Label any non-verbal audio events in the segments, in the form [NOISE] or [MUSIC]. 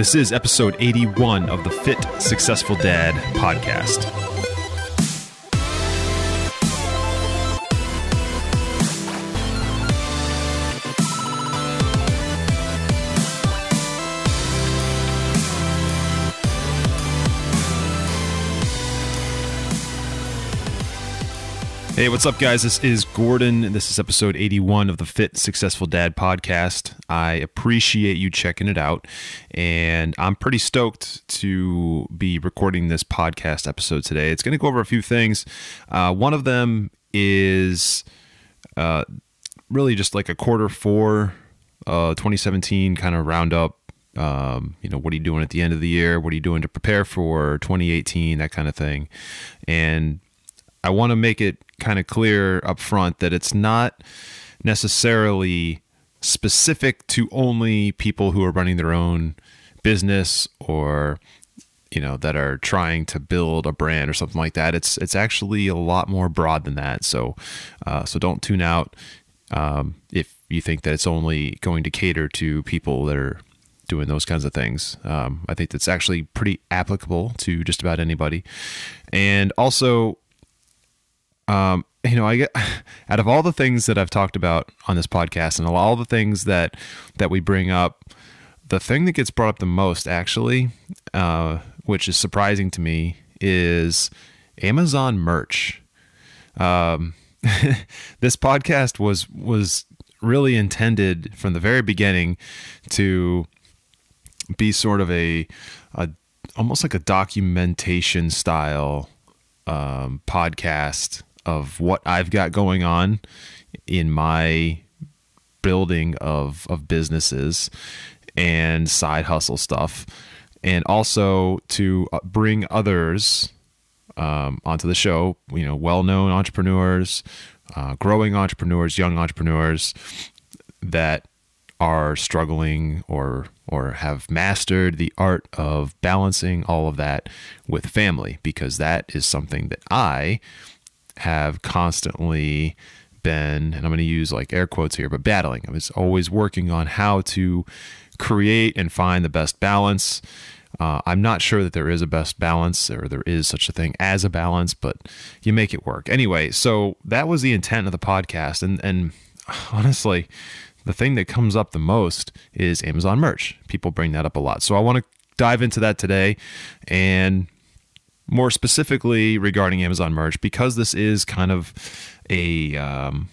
This is episode 81 of the Fit Successful Dad podcast. Hey, what's up, guys? This is Gordon. This is episode 81 of the Fit Successful Dad podcast. I appreciate you checking it out, and I'm pretty stoked to be recording this podcast episode today. It's going to go over a few things. Uh, one of them is uh, really just like a quarter four uh, 2017 kind of roundup. Um, you know, what are you doing at the end of the year? What are you doing to prepare for 2018? That kind of thing. And I want to make it kind of clear up front that it's not necessarily specific to only people who are running their own business or you know that are trying to build a brand or something like that. It's it's actually a lot more broad than that. So uh, so don't tune out um, if you think that it's only going to cater to people that are doing those kinds of things. Um, i think that's actually pretty applicable to just about anybody. And also um, you know, I get [SIGHS] out of all the things that I've talked about on this podcast and all the things that that we bring up, the thing that gets brought up the most, actually, uh, which is surprising to me, is Amazon merch. Um, [LAUGHS] this podcast was was really intended from the very beginning to be sort of a, a almost like a documentation style um, podcast of what I've got going on in my building of of businesses and side hustle stuff, and also to uh, bring others um, onto the show. You know, well known entrepreneurs, uh, growing entrepreneurs, young entrepreneurs that are struggling or or have mastered the art of balancing all of that with family because that is something that I have constantly been, and I'm going to use like air quotes here, but battling. I was always working on how to create and find the best balance. Uh, I'm not sure that there is a best balance or there is such a thing as a balance, but you make it work. Anyway, so that was the intent of the podcast. And, and [SIGHS] honestly, the thing that comes up the most is Amazon merch. People bring that up a lot. So I want to dive into that today and more specifically regarding Amazon merch, because this is kind of a um,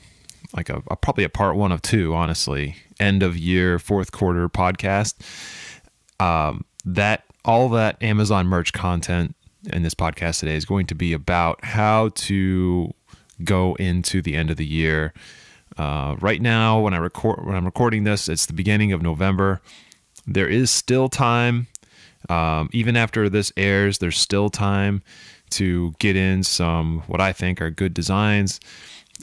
like a, a, probably a part one of two, honestly, end of year, fourth quarter podcast. Um, that all that Amazon merch content in this podcast today is going to be about how to go into the end of the year. Uh, right now, when I record, when I'm recording this, it's the beginning of November. There is still time um, even after this airs, there's still time to get in some what I think are good designs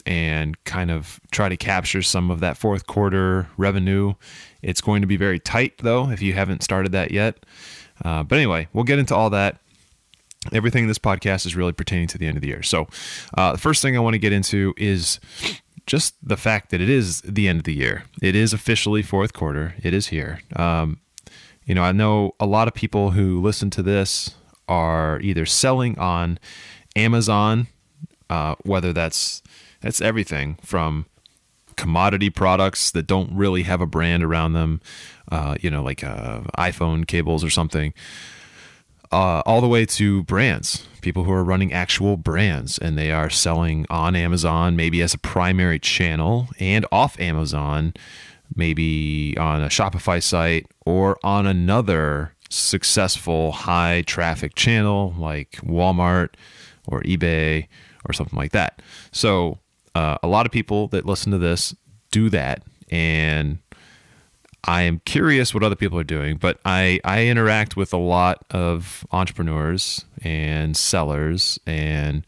and kind of try to capture some of that fourth quarter revenue. It's going to be very tight though if you haven't started that yet. Uh, but anyway, we'll get into all that. Everything in this podcast is really pertaining to the end of the year. So, uh, the first thing I want to get into is just the fact that it is the end of the year. It is officially fourth quarter. It is here. Um, you know, I know a lot of people who listen to this are either selling on Amazon, uh, whether that's that's everything from commodity products that don't really have a brand around them, uh, you know, like uh, iPhone cables or something, uh, all the way to brands. People who are running actual brands and they are selling on Amazon, maybe as a primary channel, and off Amazon maybe on a Shopify site or on another successful high traffic channel like Walmart or eBay or something like that. So, uh, a lot of people that listen to this do that. And I am curious what other people are doing, but I, I interact with a lot of entrepreneurs and sellers. And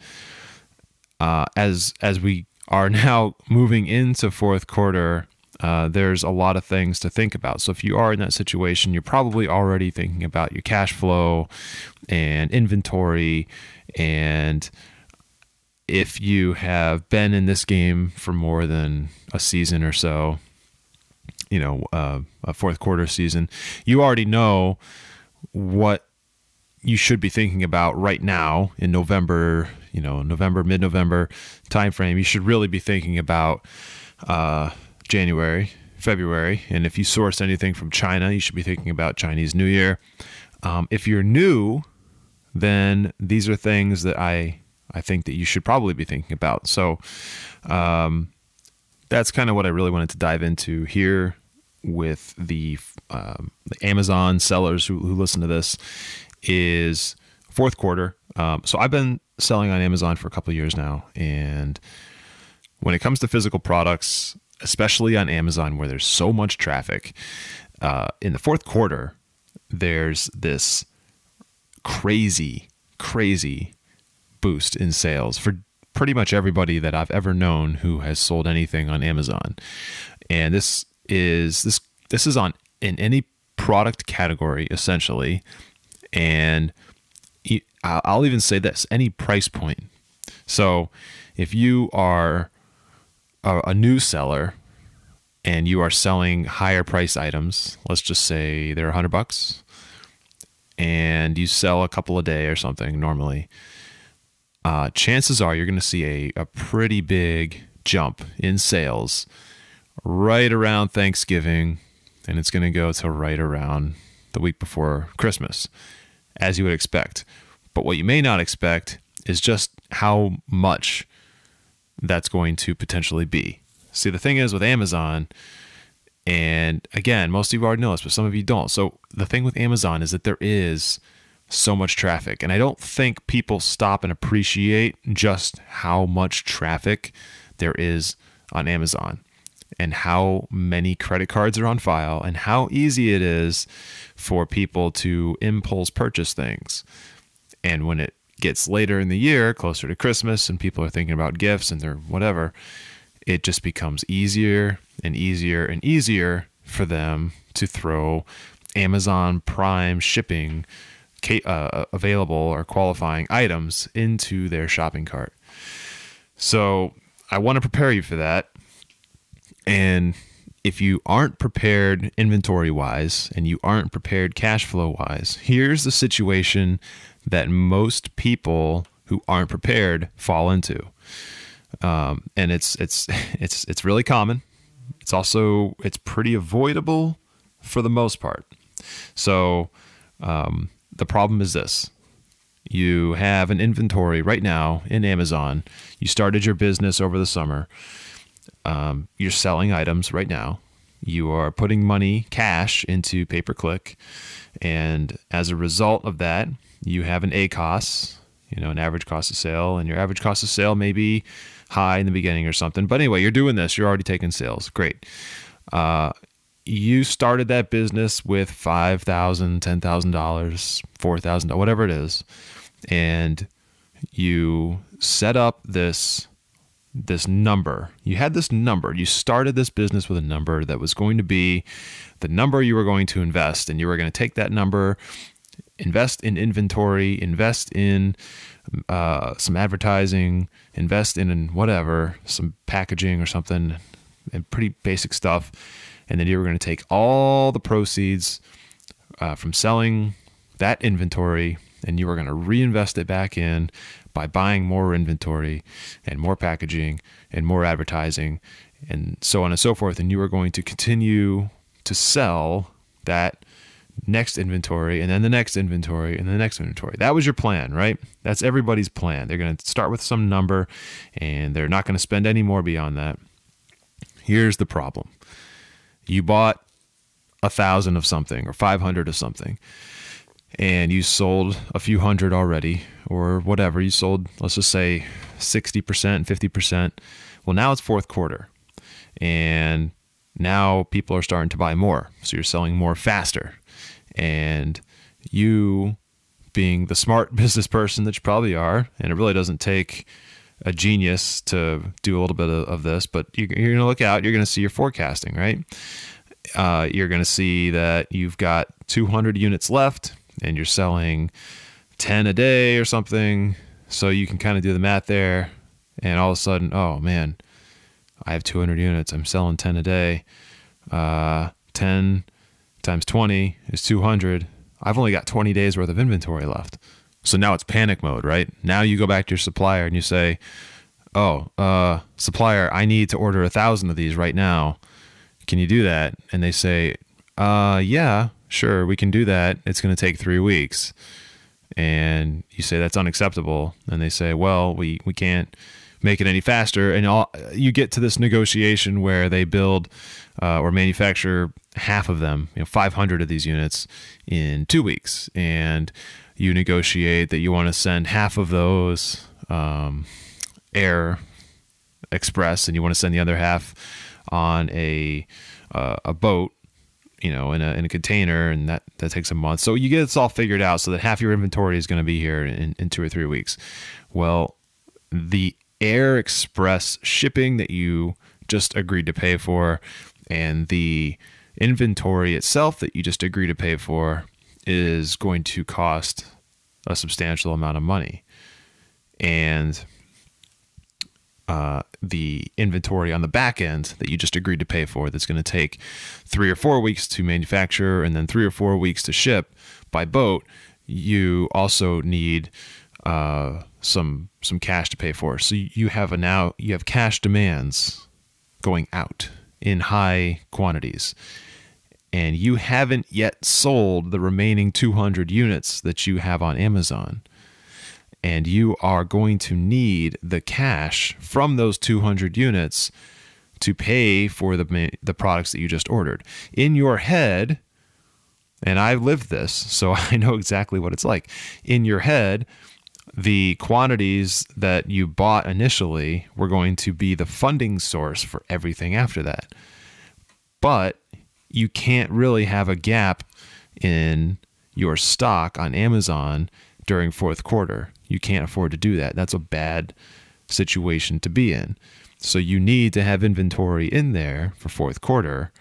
uh, as, as we are [LAUGHS] now moving into fourth quarter, uh, there's a lot of things to think about. So if you are in that situation, you're probably already thinking about your cash flow and inventory. And if you have been in this game for more than a season or so, you know uh, a fourth quarter season, you already know what you should be thinking about right now in November, you know, November, mid November timeframe. You should really be thinking about uh, January, February. And if you source anything from China, you should be thinking about Chinese New Year. Um, if you're new, then these are things that I I think that you should probably be thinking about. So um, that's kind of what I really wanted to dive into here with the, um, the Amazon sellers who, who listen to this is fourth quarter. Um, so I've been selling on Amazon for a couple years now, and when it comes to physical products, especially on Amazon where there's so much traffic, uh, in the fourth quarter, there's this crazy, crazy boost in sales for pretty much everybody that I've ever known who has sold anything on Amazon. And this is this this is on in any product category essentially and I'll even say this any price point. So if you are a, a new seller and you are selling higher price items, let's just say they're 100 bucks and you sell a couple a day or something normally, uh, chances are you're going to see a, a pretty big jump in sales right around Thanksgiving, and it's going to go to right around the week before Christmas, as you would expect. But what you may not expect is just how much that's going to potentially be. See, the thing is with Amazon, and again, most of you already know this, but some of you don't. So the thing with Amazon is that there is so much traffic. And I don't think people stop and appreciate just how much traffic there is on Amazon and how many credit cards are on file and how easy it is for people to impulse purchase things. And when it gets later in the year, closer to Christmas, and people are thinking about gifts and their whatever, it just becomes easier and easier and easier for them to throw Amazon Prime shipping uh, available or qualifying items into their shopping cart. So I want to prepare you for that. And if you aren't prepared inventory wise and you aren't prepared cash flow wise, here's the situation that most people who aren't prepared fall into um, and it's it's [LAUGHS] it's it's really common. It's also it's pretty avoidable for the most part. So um, the problem is this: you have an inventory right now in Amazon. You started your business over the summer. Um, you're selling items right now. You are putting money, cash, into pay per click, and as a result of that, you have an ACOS, you know, an average cost of sale, and your average cost of sale may be high in the beginning or something. But anyway, you're doing this. You're already taking sales. Great. Uh, you started that business with five thousand, ten thousand dollars, 4,000, whatever it is, and you set up this this number. You had this number. You started this business with a number that was going to be the number you were going to invest, and you were going to take that number, invest in inventory, invest in uh, some advertising, invest in whatever, some packaging or something, and pretty basic stuff. And then you were going to take all the proceeds uh, from selling that inventory and you were going to reinvest it back in by buying more inventory and more packaging and more advertising and so on and so forth. And you are going to continue to sell that next inventory and then the next inventory and the next inventory. That was your plan, right? That's everybody's plan. They're going to start with some number and they're not going to spend any more beyond that. Here's the problem you bought a thousand of something or 500 of something and you sold a few hundred already or whatever. You sold, let's just say 60%, 50%. Well, now it's fourth quarter and now people are starting to buy more. So you're selling more faster and you being the smart [LAUGHS] business person that you probably are, and it really doesn't take a genius to do a little bit of, of this, but you're, you're going to look out, you're going to see your forecasting, right? Uh, you're going to see that you've got 200 units left and you're selling 10 a day or something. So you can kind of do the math there. And all of a sudden, oh man, I have 200 units. I'm selling 10 a day. uh, 10 times 20 is 200. I've only got 20 days worth of inventory left. So now it's panic mode, right? Now you go back to your supplier and you say, "Oh, uh, supplier, I need to order a thousand of these right now. Can you do that?" And they say, "Uh, yeah, sure, we can do that. It's going to take three weeks." And you say that's unacceptable, and they say, "Well, we we can't." Make it any faster. And all, you get to this negotiation where they build uh, or manufacture half of them, you know, 500 of these units in two weeks, and you negotiate that you want to send half of those um, air express, and you want to send the other half on a uh, a boat you know, in a in a container, and that that takes a month. So you get this all figured out, so that half your inventory is going to be here in, in two or three weeks. Well, the air express shipping that you just agreed to pay for and the inventory itself that you just agreed to pay for is going to cost a substantial amount of money. And uh, the inventory on the back end that you just agreed to pay for that's going to take three or four weeks to manufacture and then three or four weeks to ship by boat, you also need uh, some some cash to pay for. So you have a now you have cash demands going out in high quantities. And you haven't yet sold the remaining 200 units that you have on Amazon. And you are going to need the cash from those 200 units to pay for the the products that you just ordered. In your head, and I've lived this, so [LAUGHS] I know exactly what it's like. In your head, the quantities that you bought initially were going to be the funding source for everything after that. But you can't really have a gap in your stock on Amazon during fourth quarter. You can't afford to do that. That's a bad situation to be in. So you need to have inventory in there for fourth quarter.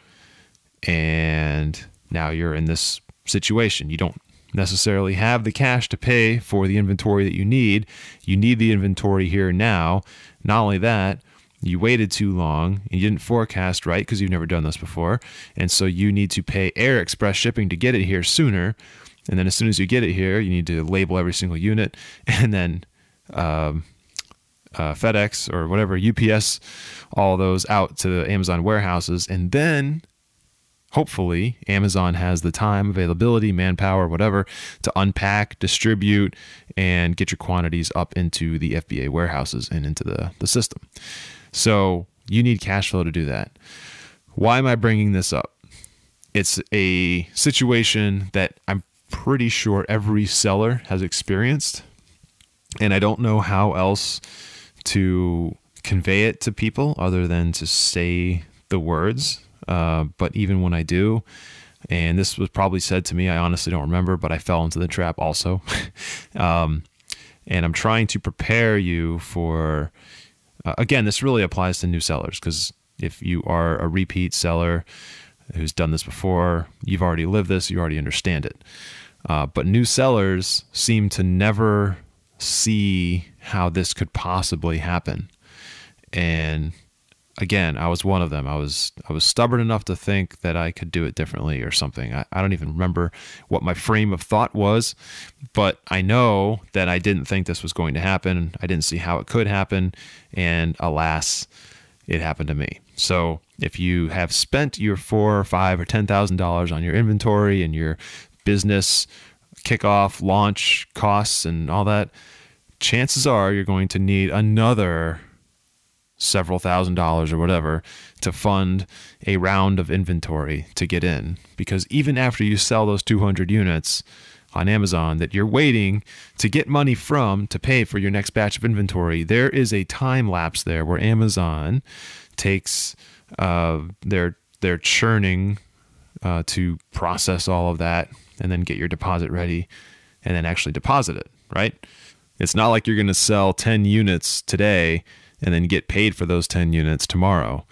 And now you're in this situation. You don't necessarily have the cash to pay for the inventory that you need. You need the inventory here now. Not only that, you waited too long and you didn't forecast right because you've never done this before. And so you need to pay air express shipping to get it here sooner. And then as soon as you get it here, you need to label every single unit [LAUGHS] and then um, uh, FedEx or whatever, UPS, all those out to the Amazon warehouses. And then hopefully Amazon has the time, availability, manpower, whatever to unpack, distribute, and get your quantities up into the FBA warehouses and into the, the system. So you need cash flow to do that. Why am I bringing this up? It's a situation that I'm pretty sure every seller has experienced. And I don't know how else to convey it to people other than to say the words uh, but even when I do, and this was probably said to me, I honestly don't remember, but I fell into the trap also. [LAUGHS] um, and I'm trying to prepare you for, uh, again, this really applies to new sellers because if you are a repeat seller who's done this before, you've already lived this, you already understand it. Uh, but new sellers seem to never see how this could possibly happen. And again, I was one of them. I was I was stubborn enough to think that I could do it differently or something. I, I don't even remember what my frame of thought was, but I know that I didn't think this was going to happen. I didn't see how it could happen, and alas, it happened to me. So if you have spent your four or five or ten thousand dollars on your inventory and your business kickoff, launch costs, and all that, chances are you're going to need another several thousand dollars or whatever to fund a round of inventory to get in. Because even after you sell those 200 units on Amazon that you're waiting to get money from to pay for your next batch of inventory there is a time lapse there where Amazon takes uh, their their churning uh, to process all of that and then get your deposit ready and then actually deposit it right? It's not like you're going to sell 10 units today and then get paid for those 10 units tomorrow.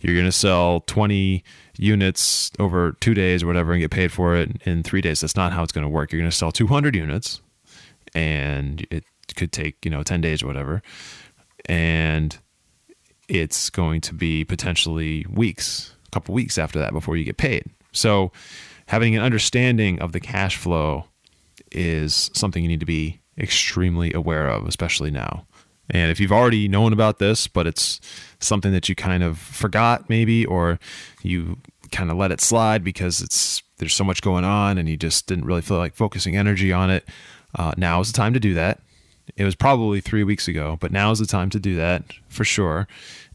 You're going to sell 20 units over two days or whatever and get paid for it in three days. That's not how it's going to work. You're going to sell 200 units and it could take, you know, 10 days or whatever. And it's going to be potentially weeks a couple weeks after that before you get paid. So, having an understanding of the cash flow is something you need to be extremely aware of, especially now. And if you've already known about this, but it's something that you kind of forgot maybe, or you kind of let it slide because it's there's so much going on and you just didn't really feel like focusing energy on it, uh, now is the time to do that. It was probably three weeks ago, but now is the time to do that for sure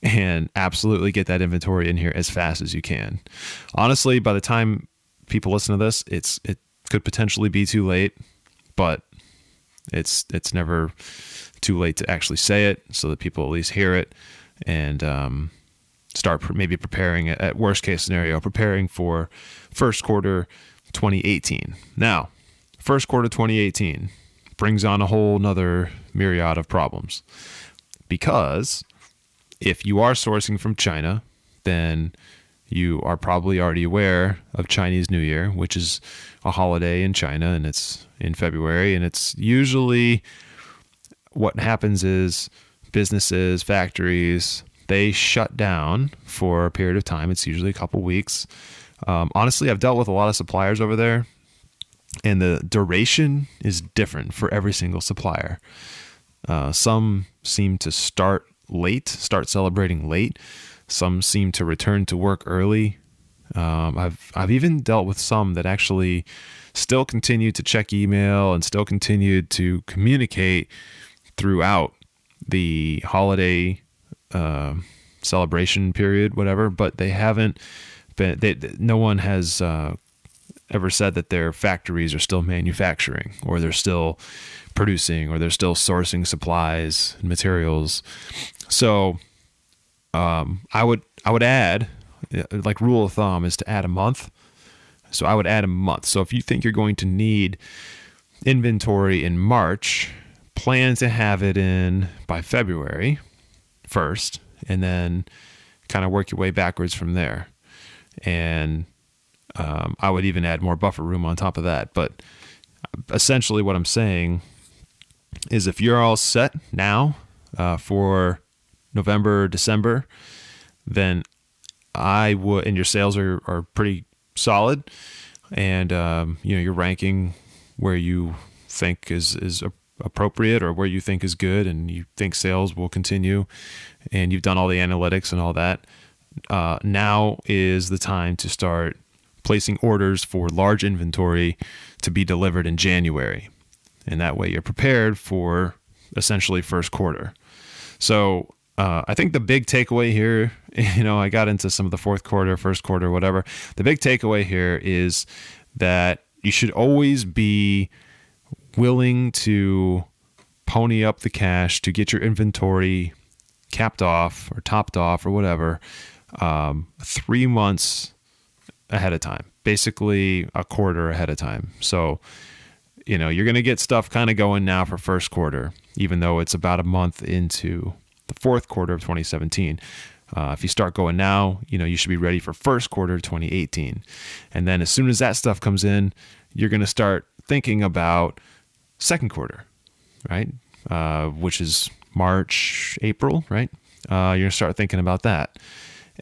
and absolutely get that inventory in here as fast as you can. Honestly, by the time people listen to this, it's it could potentially be too late, but it's it's never too late to actually say it so that people at least hear it and um, start maybe preparing at worst case scenario preparing for first quarter 2018 now first quarter 2018 brings on a whole nother myriad of problems. Because if you are sourcing from china then you are probably already aware of chinese new year which is a holiday in china and it's in february and it's usually what happens is businesses factories they shut down for a period of time. It's usually a couple weeks. Um, honestly, I've dealt with a lot of suppliers over there, and the duration is different for every single supplier. Uh, some seem to start late, start celebrating late. Some seem to return to work early. Um, I've I've even dealt with some that actually still continued to check email and still continued to communicate throughout the holiday uh, celebration period, whatever. But they haven't been. They, no one has uh, ever said that their factories are still manufacturing or they're still producing or they're still sourcing supplies and materials. So um, I would I would add like rule of thumb is to add a month. So I would add a month. So if you think you're going to need inventory in March, plan to have it in by February first, and then kind of work your way backwards from there. And um, I would even add more buffer room on top of that. But essentially, what I'm saying is if you're all set now uh, for November, December, then I would, and your sales are, are pretty solid, and um, you know you're ranking where you think is is appropriate or where you think is good and you think sales will continue and you've done all the analytics and all that, uh, now is the time to start placing orders for large inventory to be delivered in January. And that way you're prepared for essentially first quarter. So uh, I think the big takeaway here, [LAUGHS] you know, I got into some of the fourth quarter, first quarter, whatever. The big takeaway here is that you should always be willing to pony up the cash to get your inventory capped off or topped off or whatever um, three months ahead of time, basically a quarter ahead of time. So, you know, you're going to get stuff kind of going now for first quarter, even though it's about a month into the fourth quarter of 2017. Uh, if you start going now, you know, you should be ready for first quarter 2018. And then as soon as that stuff comes in, you're going to start thinking about second quarter, right? Uh, which is March, April, right? Uh, you're gonna start thinking about that.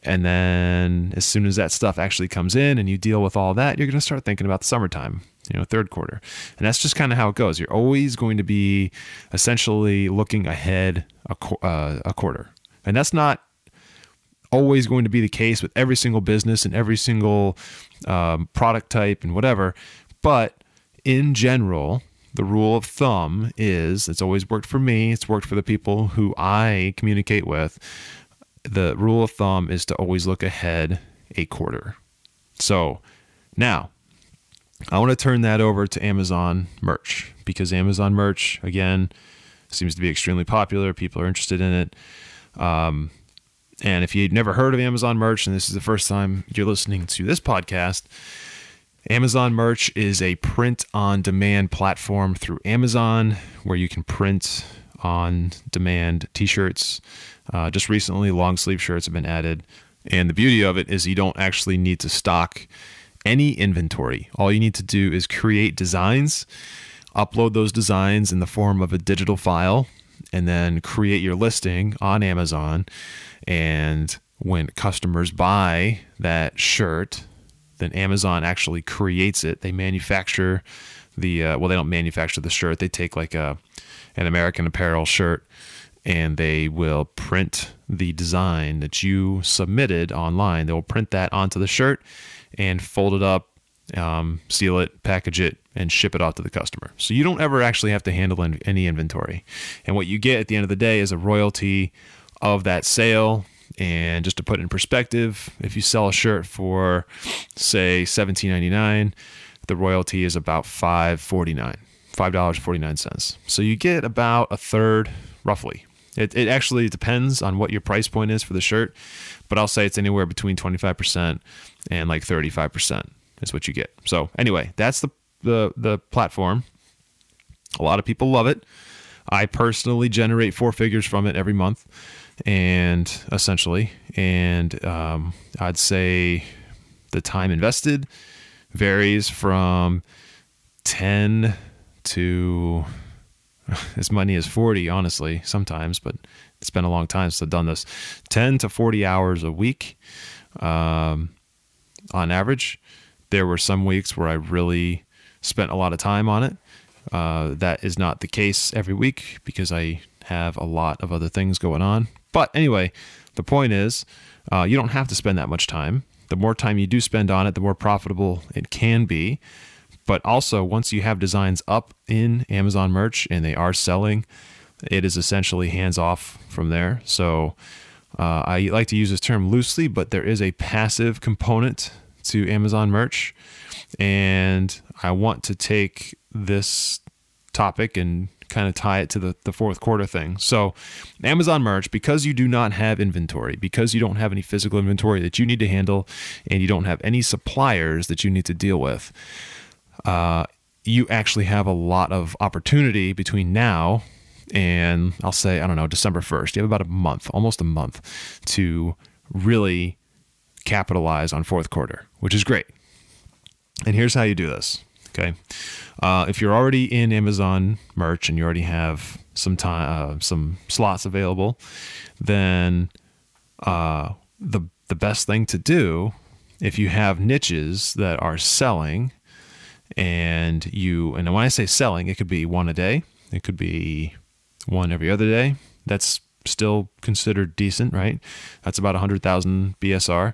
And then as soon as that stuff actually comes in and you deal with all that, you're going to start thinking about the summertime, you know, third quarter. And that's just kind of how it goes. You're always going to be essentially looking ahead a, uh, a quarter. And that's not always going to be the case with every single business and every single um, product type and whatever. But in general, the rule of thumb is it's always worked for me, it's worked for the people who I communicate with. The rule of thumb is to always look ahead a quarter. So now I want to turn that over to Amazon merch because Amazon merch, again, seems to be extremely popular. People are interested in it. Um, and if you've never heard of Amazon merch and this is the first time you're listening to this podcast, Amazon Merch is a print on demand platform through Amazon where you can print on demand t shirts. Uh, just recently, long sleeve shirts have been added. And the beauty of it is you don't actually need to stock any inventory. All you need to do is create designs, upload those designs in the form of a digital file, and then create your listing on Amazon. And when customers buy that shirt, then Amazon actually creates it. They manufacture the uh, well, they don't manufacture the shirt. They take like a an American Apparel shirt and they will print the design that you submitted online. They will print that onto the shirt and fold it up, um, seal it, package it, and ship it off to the customer. So you don't ever actually have to handle any inventory. And what you get at the end of the day is a royalty of that sale. And just to put it in perspective, if you sell a shirt for say $17.99, the royalty is about $5.49. $5.49. So you get about a third, roughly. It, it actually depends on what your price point is for the shirt, but I'll say it's anywhere between 25% and like 35% is what you get. So anyway, that's the, the, the platform. A lot of people love it. I personally generate four figures from it every month, and essentially, and um, I'd say the time invested varies from 10 to [LAUGHS] as many as 40, honestly, sometimes, but it's been a long time since I've done this. 10 to 40 hours a week um, on average. There were some weeks where I really spent a lot of time on it. Uh, that is not the case every week because I have a lot of other things going on. But anyway, the point is, uh, you don't have to spend that much time. The more time you do spend on it, the more profitable it can be. But also, once you have designs up in Amazon merch and they are selling, it is essentially hands off from there. So uh, I like to use this term loosely, but there is a passive component to Amazon merch. And I want to take this topic and kind of tie it to the, the fourth quarter thing. So, Amazon merch, because you do not have inventory, because you don't have any physical inventory that you need to handle, and you don't have any suppliers that you need to deal with, uh, you actually have a lot of opportunity between now and I'll say, I don't know, December 1st. You have about a month, almost a month to really capitalize on fourth quarter, which is great. And here's how you do this. Okay. Uh, if you're already in Amazon merch and you already have some time, uh, some slots available, then uh, the the best thing to do if you have niches that are selling and you and when I say selling, it could be one a day, it could be one every other day. That's still considered decent, right? That's about 100,000 BSR.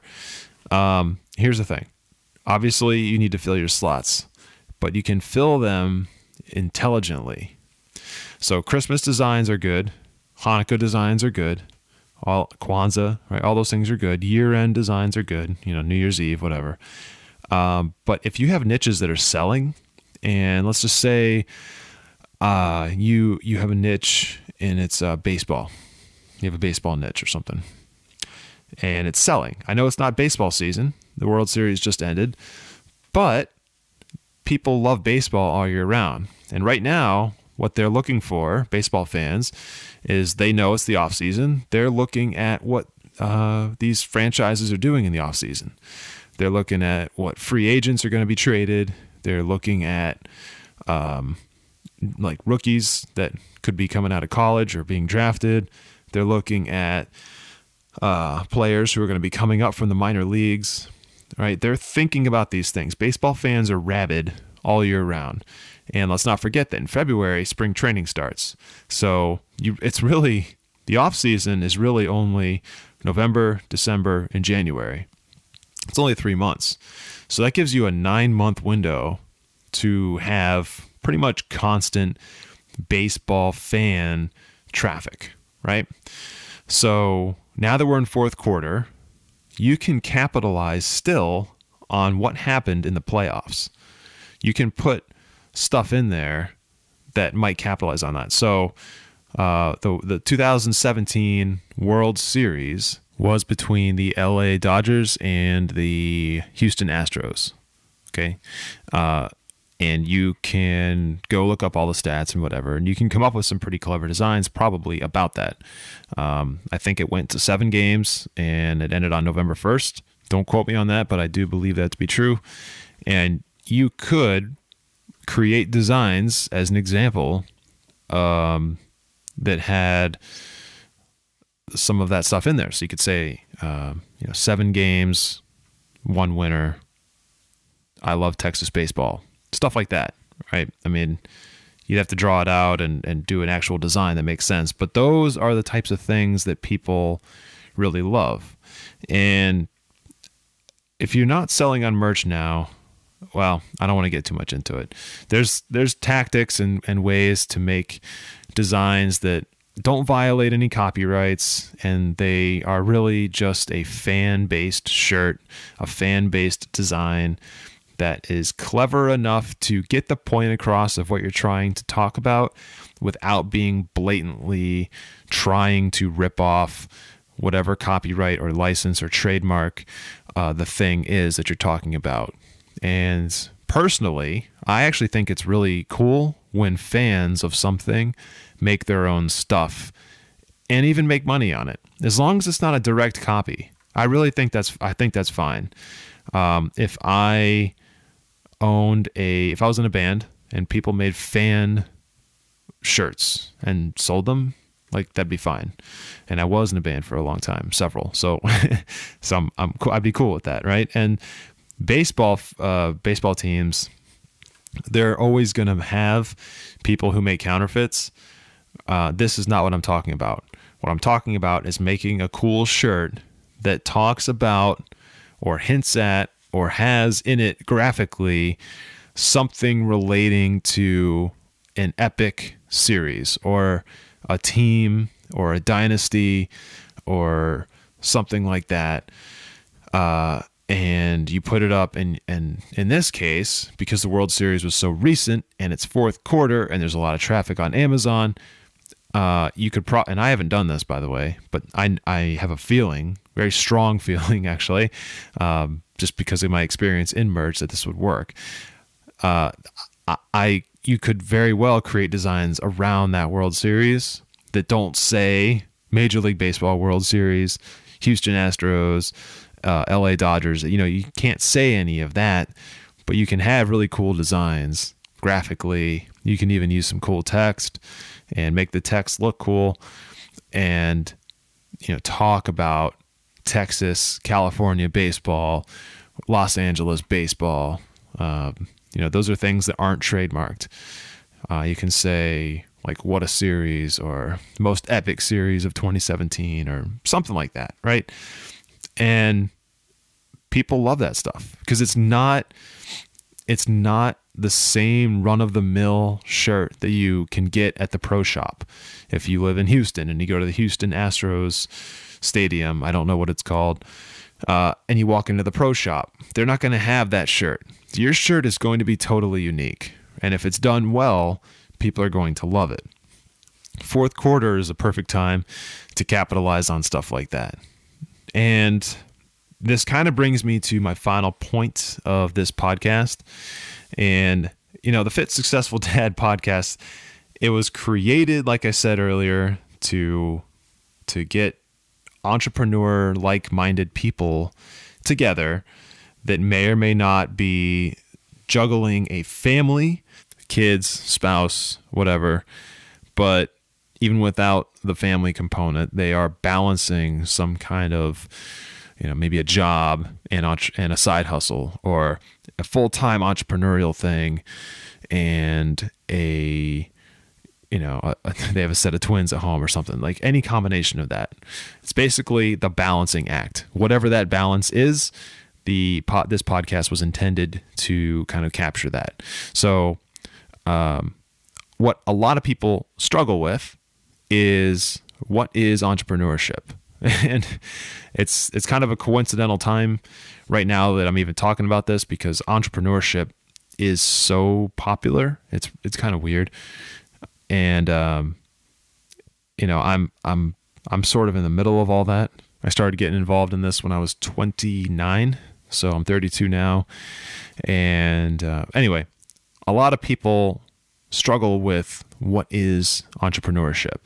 Um, here's the thing. Obviously, you need to fill your slots, but you can fill them intelligently. So Christmas designs are good, Hanukkah designs are good, all Kwanzaa, right? All those things are good. Year-end designs are good. You know, New Year's Eve, whatever. Um, but if you have niches that are selling, and let's just say uh, you you have a niche and it's uh, baseball, you have a baseball niche or something, and it's selling. I know it's not baseball season; the World Series just ended, but people love baseball all year round. And right now, what they're looking for, baseball fans, is they know it's the off season. They're looking at what uh, these franchises are doing in the off season. They're looking at what free agents are going to be traded. They're looking at um, like rookies that could be coming out of college or being drafted. They're looking at uh, players who are going to be coming up from the minor leagues. Right? They're thinking about these things. Baseball fans are rabid all year round. And let's not forget that in February, spring training starts. So you, it's really the off season is really only November, December, and January. It's only three months. So that gives you a nine month window to have pretty much constant baseball fan traffic, right? So now that we're in fourth quarter, you can capitalize still on what happened in the playoffs. You can put stuff in there that might capitalize on that. So uh, the the 2017 World Series was between the LA Dodgers and the Houston Astros. Okay. Uh, and you can go look up all the stats and whatever, and you can come up with some pretty clever designs probably about that. Um, I think it went to seven games and it ended on November 1st. Don't quote me on that, but I do believe that to be true. And you could create designs as an example um, that had some of that stuff in there. So you could say, uh, you know, seven games, one winner. I love Texas baseball, stuff like that, right? I mean, you'd have to draw it out and, and do an actual design that makes sense. But those are the types of things that people really love. And if you're not selling on merch now, well, I don't want to get too much into it. There's there's tactics and, and ways to make designs that don't violate any copyrights and they are really just a fan based shirt, a fan based design that is clever enough to get the point across of what you're trying to talk about without being blatantly trying to rip off whatever copyright or license or trademark uh, the thing is that you're talking about. And personally, I actually think it's really cool when fans of something make their own stuff and even make money on it, as long as it's not a direct copy. I really think that's I think that's fine. Um, if I owned a if I was in a band and people made fan shirts and sold them, like that'd be fine. And I was in a band for a long time, several. So, [LAUGHS] so I'm, I'm I'd be cool with that, right? And baseball, uh, baseball teams, they're always going to have people who make counterfeits. Uh, this is not what I'm talking about. What I'm talking about is making a cool shirt that talks about or hints at or has in it graphically something relating to an epic series or a team or a dynasty or something like that. Uh, and you put it up and and in this case because the world series was so recent and it's fourth quarter and there's a lot of traffic on amazon uh, you could pro and i haven't done this by the way but i i have a feeling very strong [LAUGHS] feeling actually um, just because of my experience in merch that this would work uh, I, I you could very well create designs around that world series that don't say major league baseball world series houston astros uh, LA Dodgers. You know, you can't say any of that, but you can have really cool designs graphically. You can even use some cool text and make the text look cool and you know talk about Texas, California baseball, Los Angeles baseball. Um, you know, those are things that aren't trademarked. Uh, you can say like what a series or most epic series of 2017 or something like that, right? and people love that stuff because it's not it's not the same run of the mill shirt that you can get at the pro shop. If you live in Houston and you go to the Houston Astros stadium, I don't know what it's called, uh, and you walk into the pro shop, they're not going to have that shirt. Your shirt is going to be totally unique. And if it's done well, people are going to love it. Fourth quarter is a perfect time to capitalize on stuff like that. And this kind of brings me to my final point of this podcast. And, you know, the Fit Successful [LAUGHS] Dad podcast, it was created, like I said earlier, to to get entrepreneur like-minded people together that may or may not be juggling a family, kids, spouse, whatever, but even without the family component, they are balancing some kind of, you know, maybe a job and and a side hustle or a full time entrepreneurial thing, and a you know a, [LAUGHS] they have a set of twins at home or something like any combination of that. It's basically the balancing act. Whatever that balance is, the pot this podcast was intended to kind of capture that. So. Um, what a lot of people struggle with is what is entrepreneurship? [LAUGHS] and it's it's kind of a coincidental time right now that I'm even talking about this because entrepreneurship is so popular. It's it's kind of weird, and um, you know I'm I'm I'm sort of in the middle of all that. I started getting involved in this when I was 29, so I'm 32 now. And uh, anyway, a lot of people struggle with what is entrepreneurship.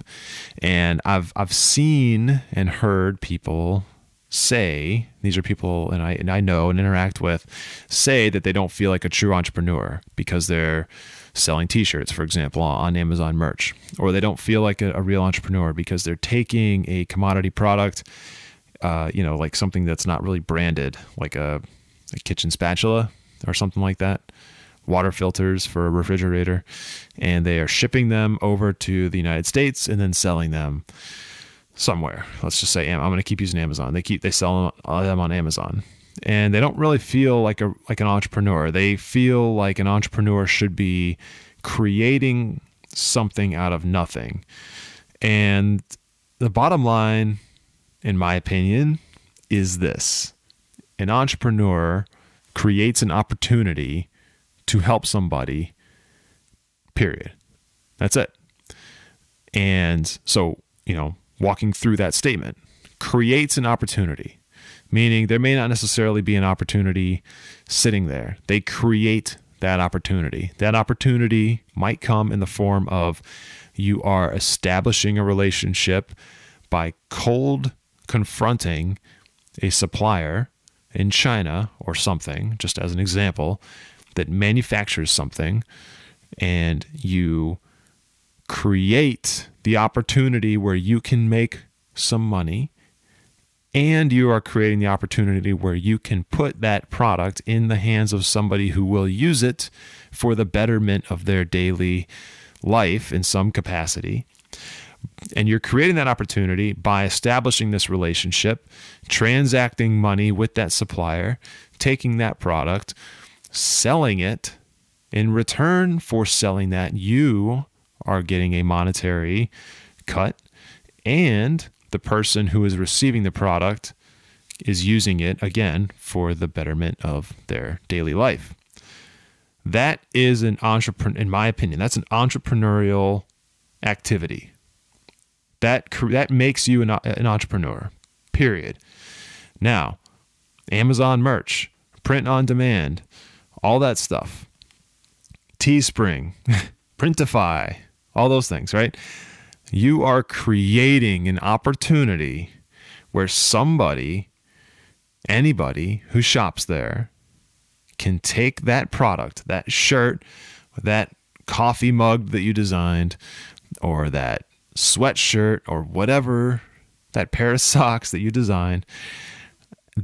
And I've I've seen and heard people say these are people and I and I know and interact with say that they don't feel like a true entrepreneur because they're selling t-shirts for example on Amazon merch or they don't feel like a, a real entrepreneur because they're taking a commodity product uh, you know like something that's not really branded like a, a kitchen spatula or something like that water filters for a refrigerator and they are shipping them over to the United States and then selling them somewhere. Let's just say I'm going to keep using Amazon. They keep they sell them on Amazon, and they don't really feel like a like an entrepreneur. They feel like an entrepreneur should be creating something out of nothing. And the bottom line, in my opinion, is this: an entrepreneur creates an opportunity to help somebody. Period. That's it. And so, you know, walking through that statement creates an opportunity, meaning there may not necessarily be an opportunity sitting there. They create that opportunity. That opportunity might come in the form of you are establishing a relationship by cold confronting a supplier in China or something, just as an example, that manufactures something and you create the opportunity where you can make some money and you are creating the opportunity where you can put that product in the hands of somebody who will use it for the betterment of their daily life in some capacity. And you're creating that opportunity by establishing this relationship, transacting money with that supplier, taking that product, selling it. In return for selling that, you are getting a monetary cut, and the person who is receiving the product is using it again for the betterment of their daily life. That is an entrepreneur, in my opinion, that's an entrepreneurial activity. That that makes you an, an entrepreneur. Period. Now, Amazon merch, print on demand, all that stuff. Teespring, [LAUGHS] Printify, all those things, right? You are creating an opportunity where somebody, anybody who shops there, can take that product, that shirt, that coffee mug that you designed, or that sweatshirt, or whatever, that pair of [LAUGHS] socks that you designed.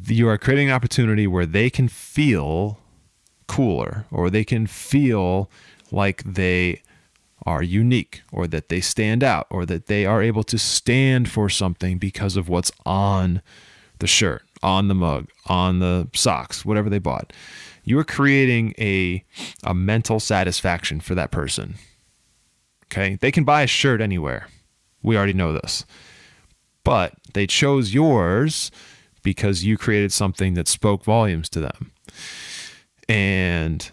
You are creating an opportunity where they can feel cooler or they can feel like they are unique or that they stand out or that they are able to stand for something because of what's on the shirt, on the mug, on the socks, whatever they bought. You are creating a, a mental satisfaction for that person. Okay. They can buy a shirt anywhere. We already know this. But they chose yours because you created something that spoke volumes to them. And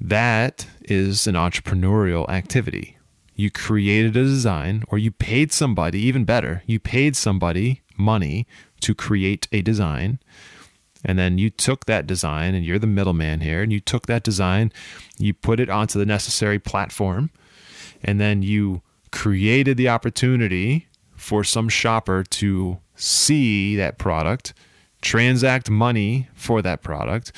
that is an entrepreneurial activity. You created a design, or you paid somebody, even better, you paid somebody money to create a design. And then you took that design, and you're the middleman here, and you took that design, you put it onto the necessary platform, and then you created the opportunity for some shopper to see that product, transact money for that product,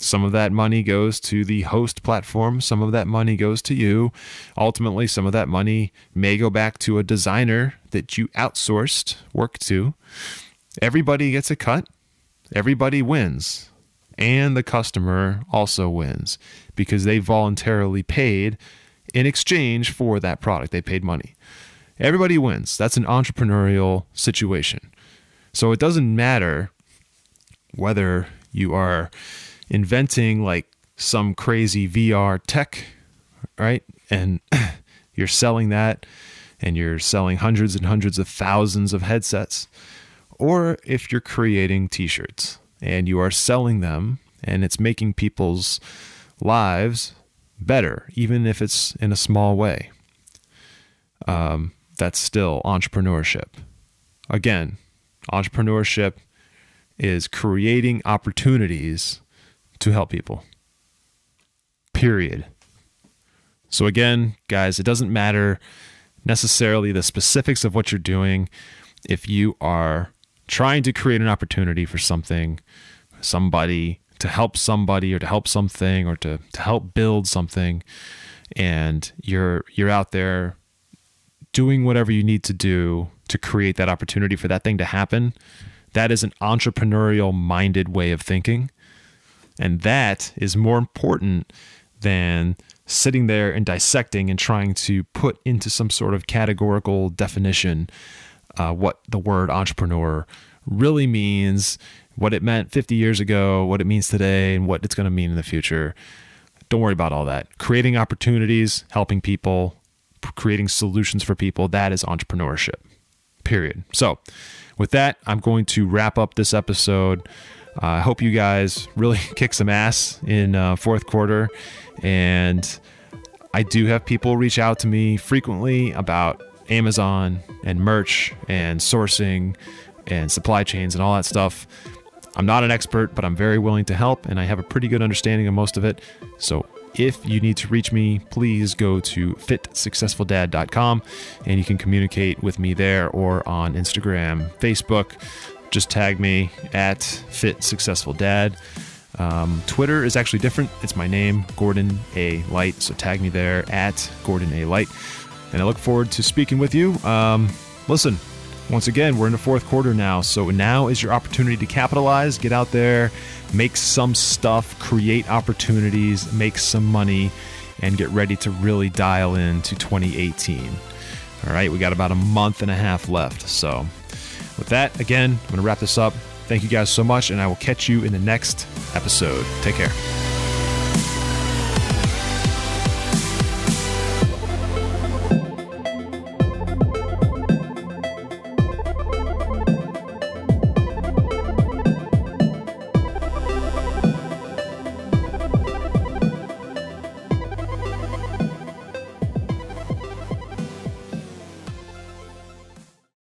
some of that money goes to the host platform, some of that money goes to you. Ultimately, some of that money may go back to a designer that you outsourced work to. Everybody gets a cut, everybody wins, and the customer also wins because they voluntarily paid in exchange for that product. They paid money. Everybody wins. That's an entrepreneurial situation. So it doesn't matter whether you are inventing like some crazy VR tech, right? And [CLEARS THROAT] you're selling that and you're selling hundreds and hundreds of thousands of headsets. Or if you're creating t shirts and you are selling them and it's making people's lives better, even if it's in a small way, um, that's still entrepreneurship. Again, entrepreneurship is creating opportunities to help people. Period. So, again, guys, it doesn't matter necessarily the specifics of what you're doing if you are trying to create an opportunity for something, somebody, to help somebody or to help something or to, to help build something and you're you're out there doing whatever you need to do to create that opportunity for that thing to happen that is an entrepreneurial minded way of thinking and that is more important than sitting there and dissecting and trying to put into some sort of categorical definition uh, what the word entrepreneur really means, what it meant 50 years ago, what it means today, and what it's going to mean in the future. Don't worry about all that. Creating opportunities, helping people, creating solutions for people, that is entrepreneurship. Period. So, with that, I'm going to wrap up this episode. Uh, I hope you guys really [LAUGHS] kick some ass in uh, fourth quarter. And I do have people reach out to me frequently about Amazon and merch and sourcing and supply chains and all that stuff. I'm not an expert, but I'm very willing to help and I have a pretty good understanding of most of it. So if you need to reach me, please go to fitsuccessfuldad.com and you can communicate with me there or on Instagram, Facebook. Just tag me at fitsuccessfuldad. Um, Twitter is actually different. It's my name, Gordon A. Light. So tag me there at Gordon A. Light. And I look forward to speaking with you. Um, listen, once again, we're in the fourth quarter now, so now is your opportunity to capitalize. Get out there, make some stuff, create opportunities, make some money, and get ready to really dial in to 2018. All right, we got about a month and a half left. So, with that, again, I'm going to wrap this up. Thank you guys so much, and I will catch you in the next episode. Take care.